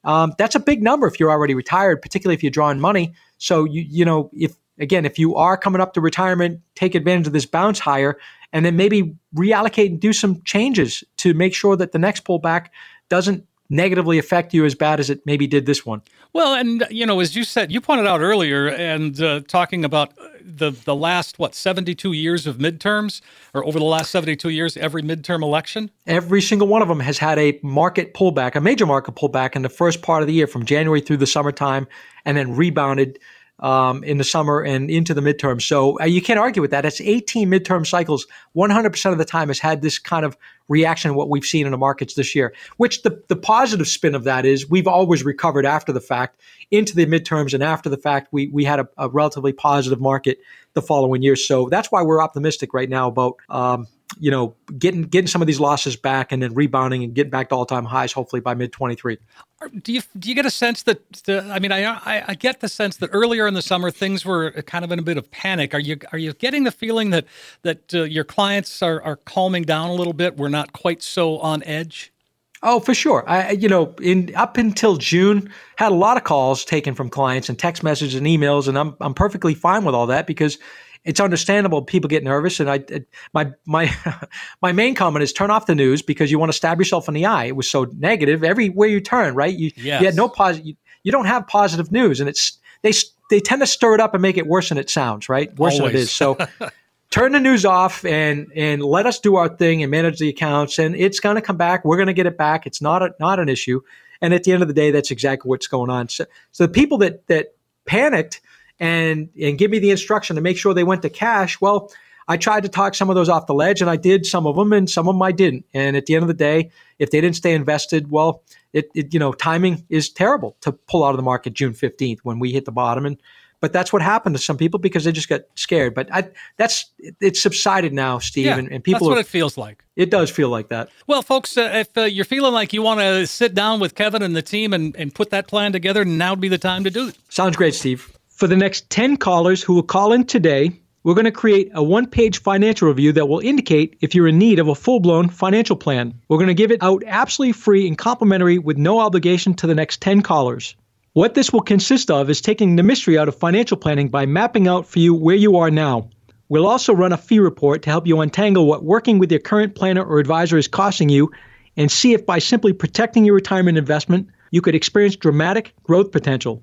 Um, that's a big number if you're already retired, particularly if you're drawing money. So you you know if again if you are coming up to retirement, take advantage of this bounce higher, and then maybe reallocate and do some changes to make sure that the next pullback doesn't negatively affect you as bad as it maybe did this one. Well, and you know, as you said, you pointed out earlier, and uh, talking about the the last what seventy two years of midterms, or over the last seventy two years, every midterm election, every single one of them has had a market pullback, a major market pullback in the first part of the year, from January through the summertime, and then rebounded um, in the summer and into the midterm. So uh, you can't argue with that. It's 18 midterm cycles. 100% of the time has had this kind of reaction to what we've seen in the markets this year. Which the, the positive spin of that is we've always recovered after the fact into the midterms, and after the fact we we had a, a relatively positive market the following year. So that's why we're optimistic right now about um, you know, getting getting some of these losses back and then rebounding and getting back to all time highs, hopefully by mid twenty three. Do you do you get a sense that the, I mean I, I, get the sense that earlier in the summer things were kind of in a bit of panic. Are you are you getting the feeling that that uh, your clients are are calming down a little bit? We're not quite so on edge. Oh, for sure. I, you know, in up until June, had a lot of calls taken from clients and text messages and emails, and I'm I'm perfectly fine with all that because it's understandable people get nervous. And I, my my my main comment is turn off the news because you want to stab yourself in the eye. It was so negative everywhere you turn. Right? You, yes. you had no positive. You, you, don't have positive news, and it's they they tend to stir it up and make it worse than it sounds. Right? Worse Always. than it is. So. turn the news off and and let us do our thing and manage the accounts and it's going to come back we're going to get it back it's not a, not an issue and at the end of the day that's exactly what's going on so, so the people that that panicked and and give me the instruction to make sure they went to cash. Well, I tried to talk some of those off the ledge, and I did some of them, and some of them I didn't. And at the end of the day, if they didn't stay invested, well, it, it you know timing is terrible to pull out of the market June fifteenth when we hit the bottom, and but that's what happened to some people because they just got scared. But I, that's it's subsided now, Steve, yeah, and, and, people. That's what it feels like. It does feel like that. Well, folks, uh, if uh, you're feeling like you want to sit down with Kevin and the team and, and put that plan together, now would be the time to do it. Sounds great, Steve. For the next 10 callers who will call in today, we're going to create a one page financial review that will indicate if you're in need of a full blown financial plan. We're going to give it out absolutely free and complimentary with no obligation to the next 10 callers. What this will consist of is taking the mystery out of financial planning by mapping out for you where you are now. We'll also run a fee report to help you untangle what working with your current planner or advisor is costing you and see if by simply protecting your retirement investment, you could experience dramatic growth potential.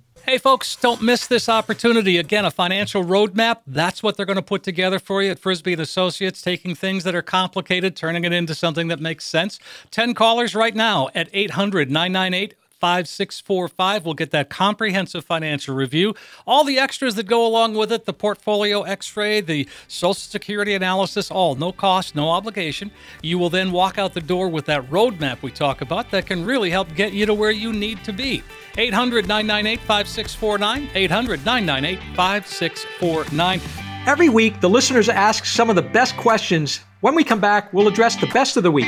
Hey, folks, don't miss this opportunity. Again, a financial roadmap. That's what they're going to put together for you at Frisby and Associates, taking things that are complicated, turning it into something that makes sense. 10 callers right now at 800 998 5645. We'll get that comprehensive financial review. All the extras that go along with it the portfolio x ray, the Social Security analysis, all no cost, no obligation. You will then walk out the door with that roadmap we talk about that can really help get you to where you need to be. 800 998 5649. 800 998 5649. Every week, the listeners ask some of the best questions. When we come back, we'll address the best of the week.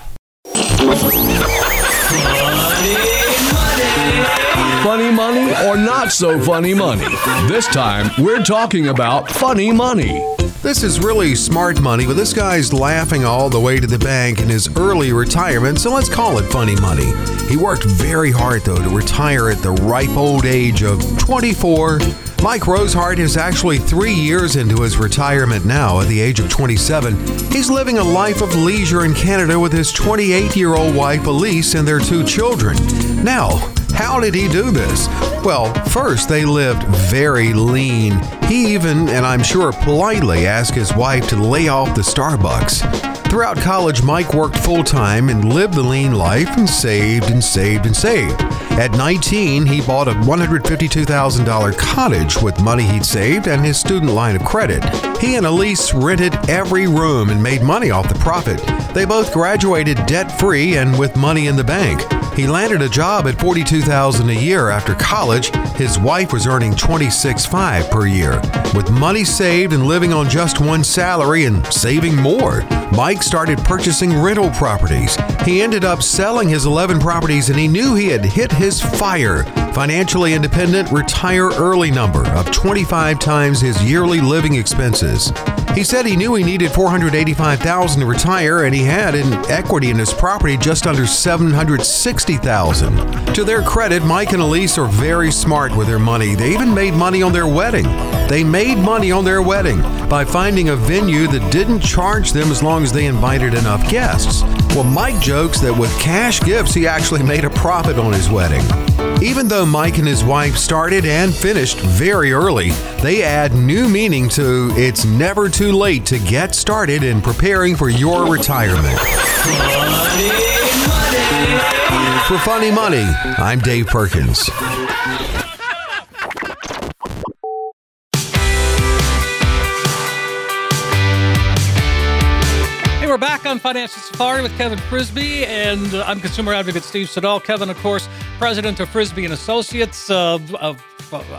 Senhores! Funny money or not so funny money? This time, we're talking about funny money. This is really smart money, but this guy's laughing all the way to the bank in his early retirement, so let's call it funny money. He worked very hard, though, to retire at the ripe old age of 24. Mike Rosehart is actually three years into his retirement now at the age of 27. He's living a life of leisure in Canada with his 28 year old wife Elise and their two children. Now, how did he do this? Well, first, they lived very lean. He even, and I'm sure politely, asked his wife to lay off the Starbucks. Throughout college, Mike worked full time and lived the lean life and saved and saved and saved. At 19, he bought a $152,000 cottage with money he'd saved and his student line of credit. He and Elise rented every room and made money off the profit. They both graduated debt free and with money in the bank. He landed a job at 42,000 a year after college. His wife was earning $26,500 per year. With money saved and living on just one salary and saving more, Mike started purchasing rental properties. He ended up selling his 11 properties and he knew he had hit his fire. Financially independent, retire early number of 25 times his yearly living expenses. He said he knew he needed 485,000 to retire and he had in equity in his property just under 760,000. To their credit, Mike and Elise are very smart with their money. They even made money on their wedding. They made money on their wedding by finding a venue that didn't charge them as long as they invited enough guests. Well, Mike jokes that with cash gifts, he actually made a profit on his wedding. Even though Mike and his wife started and finished very early, they add new meaning to it's never too late to get started in preparing for your retirement. For Funny Money, I'm Dave Perkins. On Financial Safari with Kevin Frisby, and uh, I'm consumer advocate Steve Siddall. Kevin, of course, president of Frisby and Associates, uh, a,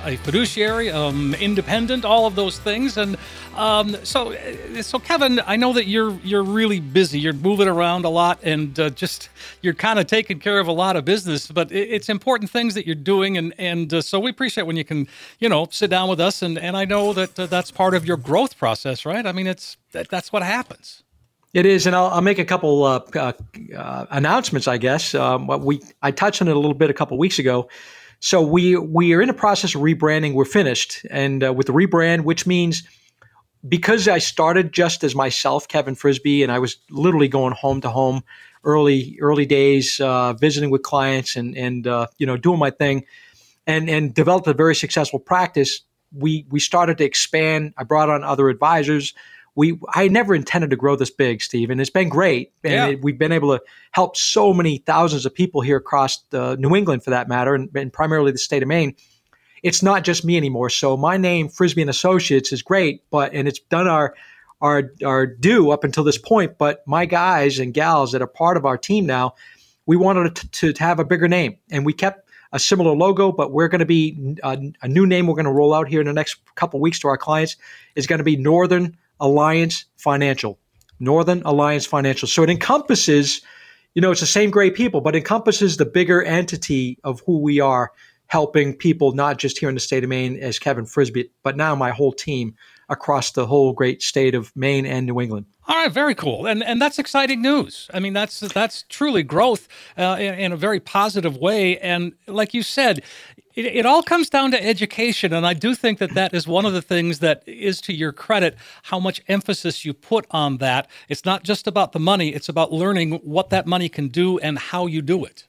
a fiduciary, um, independent, all of those things. And um, so, uh, so Kevin, I know that you're you're really busy. You're moving around a lot, and uh, just you're kind of taking care of a lot of business. But it, it's important things that you're doing, and and uh, so we appreciate when you can, you know, sit down with us. And and I know that uh, that's part of your growth process, right? I mean, it's that, that's what happens. It is, and I'll, I'll make a couple uh, uh, uh, announcements. I guess um, we I touched on it a little bit a couple weeks ago. So we we are in the process of rebranding. We're finished, and uh, with the rebrand, which means because I started just as myself, Kevin Frisby, and I was literally going home to home, early early days, uh, visiting with clients, and and uh, you know doing my thing, and and developed a very successful practice. We we started to expand. I brought on other advisors we I never intended to grow this big, Steve, and it's been great. And Yeah. it, we've been able to help so many thousands of people here across uh, New England, for that matter, and, and primarily the state of Maine. It's not just me anymore. So my name, Frisby and Associates, is great, but and it's done our our our due up until this point. But my guys and gals that are part of our team now, we wanted to, to, to have a bigger name, and we kept a similar logo, but we're going to be a, a new name we're going to roll out here in the next couple weeks to our clients is going to be Northern Alliance Financial. Northern Alliance Financial. So it encompasses, you know, it's the same great people, but encompasses the bigger entity of who we are helping people, not just here in the state of Maine as Kevin Frisby, but now my whole team across the whole great state of Maine and New England. All right, very cool, and and that's exciting news. I mean, that's that's truly growth uh, in, in a very positive way. And like you said, it, it all comes down to education, and I do think that that is one of the things that is to your credit how much emphasis you put on that. It's not just about the money; it's about learning what that money can do and how you do it.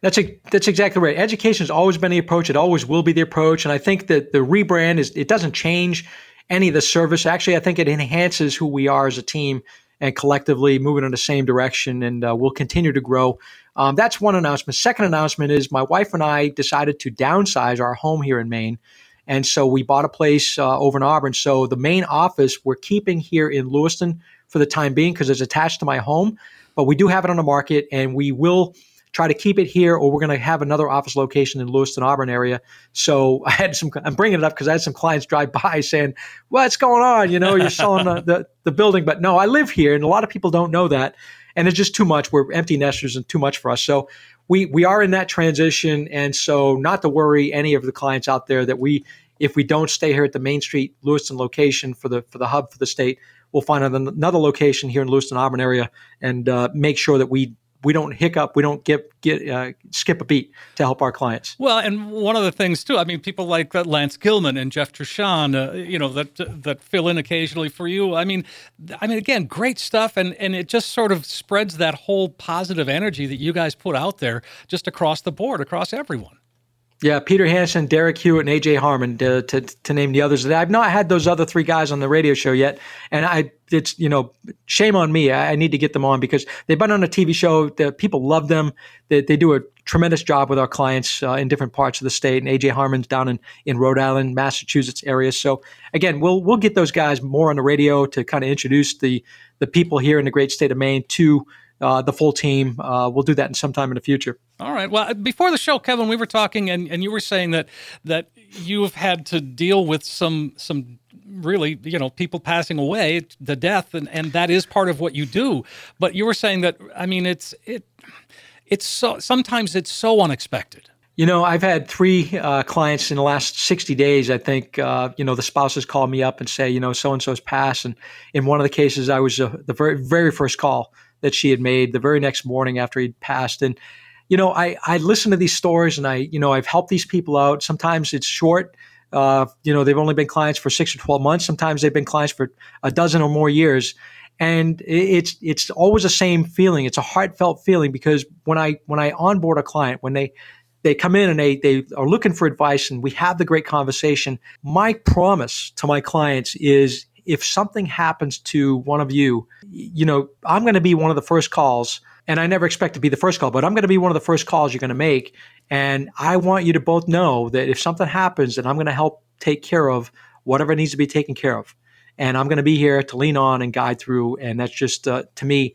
That's a, that's exactly right. Education has always been the approach. It always will be the approach, and I think that the rebrand is it doesn't change any of the service. Actually, I think it enhances who we are as a team and collectively moving in the same direction, and uh, we'll continue to grow. Um, that's one announcement. Second announcement is my wife and I decided to downsize our home here in Maine. And so we bought a place uh, over in Auburn. So the main office we're keeping here in Lewiston for the time being because it's attached to my home. But we do have it on the market, and we will try to keep it here, or we're going to have another office location in Lewiston, Auburn area. So I had some. I'm bringing it up because I had some clients drive by saying, "What's going on? You know, you're selling the, the the building." But no, I live here, and a lot of people don't know that, and it's just too much. We're empty nesters and too much for us. So we we are in that transition, and so not to worry any of the clients out there that we if we don't stay here at the Main Street Lewiston location for the for the hub for the state, we'll find another location here in Lewiston Auburn area and uh, make sure that we we don't hiccup, we don't get get uh, skip a beat to help our clients. Well, and one of the things too, I mean, people like uh, Lance Gilman and Jeff Trishan, uh, you know, that that fill in occasionally for you. I mean, I mean, again, great stuff, and and it just sort of spreads that whole positive energy that you guys put out there just across the board, across everyone. Yeah, Peter Hansen, Derek Hewitt, and AJ Harmon, to, to, to name the others. I've not had those other three guys on the radio show yet, and I it's you know shame on me. I, I need to get them on because they've been on a TV show. The people love them. They, they do a tremendous job with our clients uh, in different parts of the state. And AJ Harmon's down in, in Rhode Island, Massachusetts area. So again, we'll we'll get those guys more on the radio to kind of introduce the the people here in the great state of Maine to uh, the full team. Uh, we'll do that in sometime in the future. All right. Well, before the show, Kevin, we were talking, and, and you were saying that that you have had to deal with some some really you know people passing away, the death, and and that is part of what you do. But you were saying that I mean it's it it's so sometimes it's so unexpected. You know, I've had three uh, clients in the last 60 days. I think, uh, you know, the spouses call me up and say, you know, so and so's passed. And in one of the cases, I was uh, the very, very first call that she had made the very next morning after he'd passed. And, you know, I, I listen to these stories and I, you know, I've helped these people out. Sometimes it's short. Uh, you know, they've only been clients for six or 12 months. Sometimes they've been clients for a dozen or more years. And it's it's always the same feeling. It's a heartfelt feeling because when I when I onboard a client, when they they come in and they they are looking for advice and we have the great conversation, my promise to my clients is if something happens to one of you, you know, I'm going to be one of the first calls. And I never expect to be the first call, but I'm going to be one of the first calls you're going to make. And I want you to both know that if something happens, that I'm going to help take care of whatever needs to be taken care of. And I'm going to be here to lean on and guide through. And that's just, uh, to me,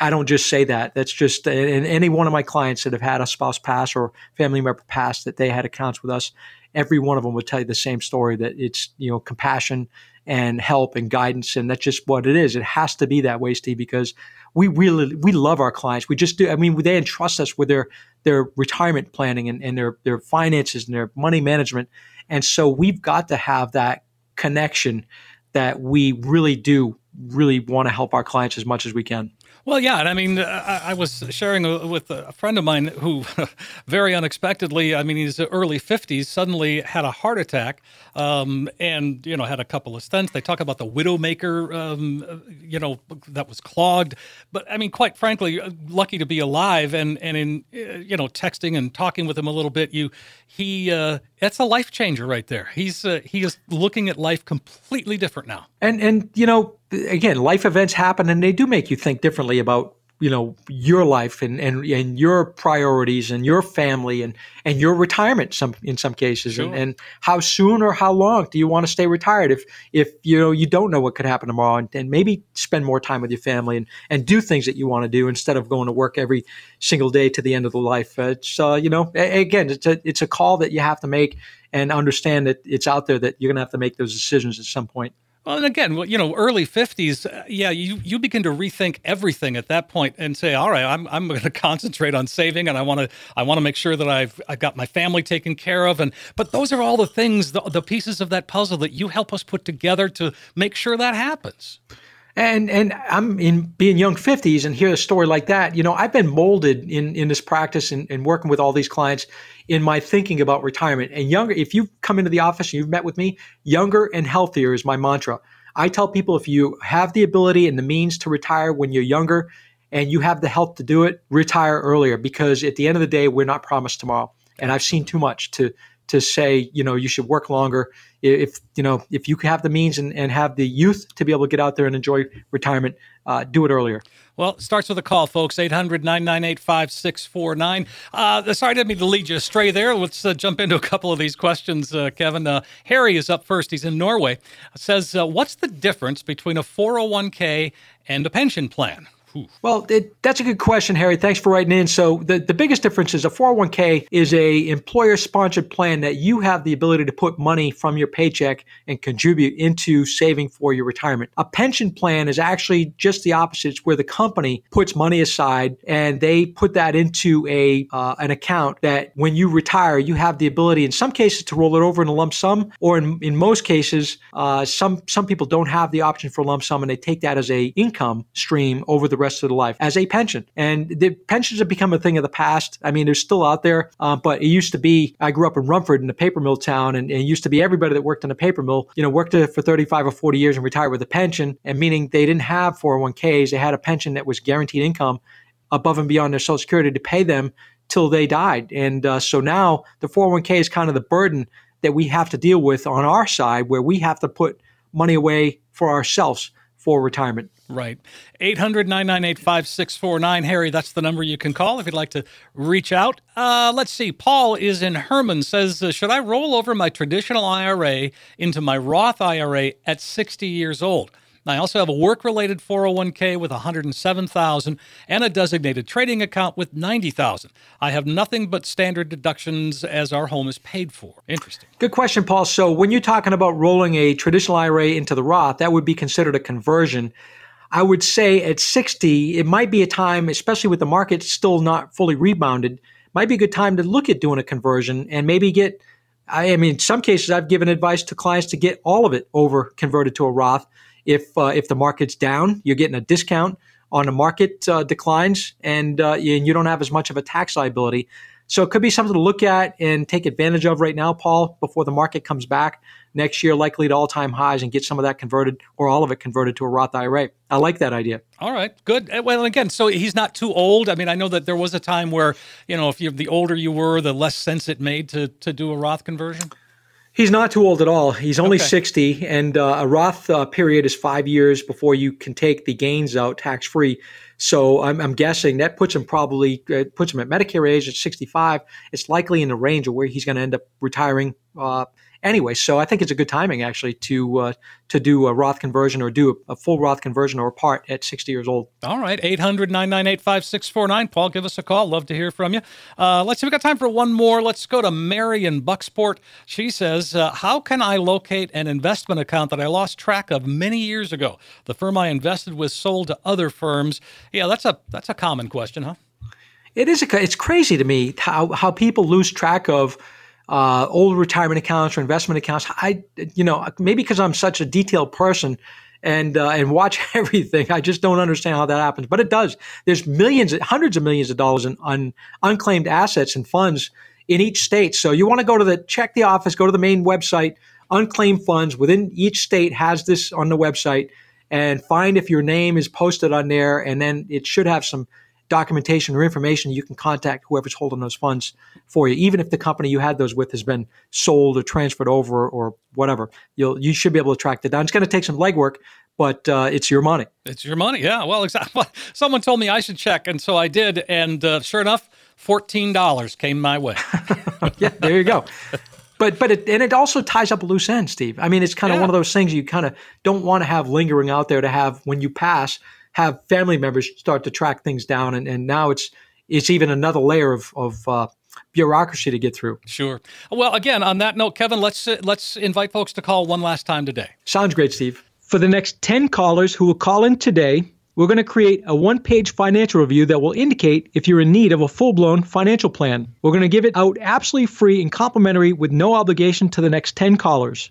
I don't just say that. That's just, and any one of my clients that have had a spouse pass or family member pass that they had accounts with us, every one of them would tell you the same story that it's, you know, compassion and help and guidance. And that's just what it is. It has to be that way, Steve, because we really, we love our clients. We just do. I mean, they entrust us with their, their retirement planning and, and their, their finances and their money management. And so we've got to have that connection that we really do really want to help our clients as much as we can. Well, yeah, and I mean, I, I, was sharing with a friend of mine who, very unexpectedly, I mean, he's early fifties, suddenly had a heart attack, um, and you know, had a couple of stents. They talk about the widowmaker, um, you know, that was clogged. But I mean, quite frankly, uh, lucky to be alive, and and in uh, you know, texting and talking with him a little bit, you he uh, that's a life changer right there. He's uh, he is looking at life completely different now. And and you know, again, life events happen, and they do make you think differently about you know your life and and, and your priorities and your family and and your retirement some in some cases. Sure. and, and how soon or how long do you want to stay retired if if you know you don't know what could happen tomorrow? And, and maybe spend more time with your family and and do things that you want to do instead of going to work every single day to the end of the life. Uh, it's uh, you know again it's a it's a call that you have to make and understand that it's out there that you're going to have to make those decisions at some point well, and again, you know, early fifties, uh, yeah, you you begin to rethink everything at that point and say, all right, I'm I'm going to concentrate on saving, and I want to I want to make sure that I've I've got my family taken care of, and but those are all the things, the, the pieces of that puzzle that you help us put together to make sure that happens. And and I'm in being young 50s and hear a story like that. You know, I've been molded in in this practice and, and working with all these clients in my thinking about retirement. And younger, if you've come into the office and you've met with me, younger and healthier is my mantra. I tell people if you have the ability and the means to retire when you're younger and you have the health to do it, retire earlier because at the end of the day, we're not promised tomorrow. And I've seen too much to to say, you know, you should work longer. If you know, if you have the means and, and have the youth to be able to get out there and enjoy retirement, uh, do it earlier. Well, it starts with a call, folks. 800 998 5649. Uh, sorry, I didn't mean to lead you astray there. Let's uh, jump into a couple of these questions, uh, Kevin. Uh, Harry is up first. He's in Norway. Says, uh, What's the difference between a 401k and a pension plan? Well, it, that's a good question, Harry. Thanks for writing in. So the, the biggest difference is a 401k is a employer sponsored plan that you have the ability to put money from your paycheck and contribute into saving for your retirement. A pension plan is actually just the opposite. It's where the company puts money aside and they put that into a uh, an account that when you retire, you have the ability in some cases to roll it over in a lump sum, or in, in most cases, uh, some some people don't have the option for lump sum and they take that as a income stream over the rest of their life as a pension. And the pensions have become a thing of the past. I mean, they're still out there, uh, but it used to be. I grew up in Rumford in a paper mill town, and, and, it used to be everybody that worked in a paper mill, you know, worked for 35 or 40 years and retired with a pension, and meaning they didn't have 401ks. They had a pension that was guaranteed income above and beyond their Social Security to pay them till they died. And uh, so now the 401k is kind of the burden that we have to deal with on our side, where we have to put money away for ourselves for retirement. Right. 800 998 5649. Harry, that's the number you can call if you'd like to reach out. Uh, let's see. Paul is in Hermon, says, uh, Should I roll over my traditional IRA into my Roth IRA at 60 years old? I also have a work-related 401k with 107,000 and a designated trading account with 90,000. I have nothing but standard deductions as our home is paid for. Interesting. Good question, Paul. So when you're talking about rolling a traditional IRA into the Roth, that would be considered a conversion. I would say at 60, it might be a time, especially with the market still not fully rebounded, might be a good time to look at doing a conversion and maybe get. I mean, in some cases, I've given advice to clients to get all of it over converted to a Roth. If uh, if the market's down, you're getting a discount on the market uh, declines, and uh, you don't have as much of a tax liability. So it could be something to look at and take advantage of right now, Paul, before the market comes back next year, likely to all time highs, and get some of that converted or all of it converted to a Roth IRA. I like that idea. All right, good. Uh, well, again, so he's not too old. I mean, I know that there was a time where, you know, if you the older you were, the less sense it made to to do a Roth conversion. He's not too old at all. He's only okay. 60, and uh, a Roth uh, period is five years before you can take the gains out tax free. So I'm, I'm, guessing that puts him probably uh, puts him at Medicare age at 65. It's likely in the range of where he's going to end up retiring uh, anyway, so I think it's a good timing actually to uh, to do a Roth conversion or do a, a, full Roth conversion or a part at 60 years old. All right, 800 998 5649. Paul, give us a call. Love to hear from you. Uh, let's see, we got time for one more. Let's go to Mary in Bucksport. She says, uh, How can I locate an investment account that I lost track of many years ago? The firm I invested with sold to other firms. Yeah, that's a that's a common question, huh? It is. A, it's crazy to me how how people lose track of uh, old retirement accounts or investment accounts. I, you know, maybe because I'm such a detailed person and uh, and watch everything, I just don't understand how that happens. But it does. There's millions, hundreds of millions of dollars in un, unclaimed assets and funds in each state. So you want to go to the check the office, go to the main website. Unclaimed funds within each state has this on the website, and find if your name is posted on there, and then it should have some documentation or information, you can contact whoever's holding those funds for you, even if the company you had those with has been sold or transferred over or whatever. You'll you should be able to track that down. It's going to take some legwork, but uh, it's your money. It's your money. Yeah. Well, exactly. Someone told me I should check, and so I did, and uh, sure enough, fourteen dollars came my way. yeah. There you go. But but it, and it also ties up a loose end, Steve. I mean, it's kind of yeah. one of those things you kind of don't want to have lingering out there to have when you pass have family members start to track things down, and, and now it's it's even another layer of of uh, bureaucracy to get through. Sure. Well, again, on that note, Kevin, let's uh, let's invite folks to call one last time today. Sounds great, Steve. For the next ten callers who will call in today, we're going to create a one page financial review that will indicate if you're in need of a full blown financial plan. We're going to give it out absolutely free and complimentary with no obligation to the next 10 callers.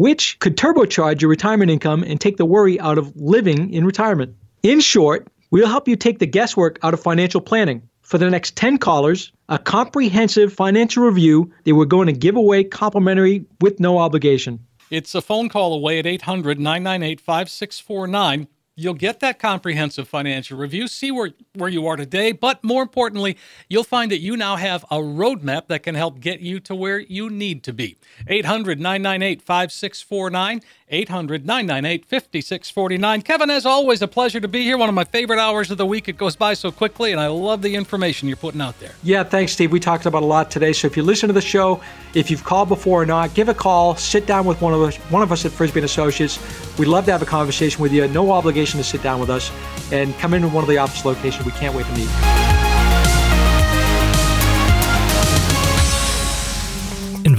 which could turbocharge your retirement income and take the worry out of living in retirement. In short, we'll help you take the guesswork out of financial planning. For the next 10 callers, a comprehensive financial review that we're going to give away complimentary with no obligation. It's a phone call away at 800 998 5649. You'll get that comprehensive financial review, see where, where you are today, but more importantly, you'll find that you now have a roadmap that can help get you to where you need to be. 800 998 5649. 800 998 5649. Kevin, as always, a pleasure to be here. One of my favorite hours of the week. It goes by so quickly, and I love the information you're putting out there. Yeah, thanks, Steve. We talked about a lot today. So if you listen to the show, if you've called before or not, give a call, sit down with one of us, one of us at Frisby Associates. We'd love to have a conversation with you. No obligation to sit down with us, and come into one of the office locations. We can't wait to meet.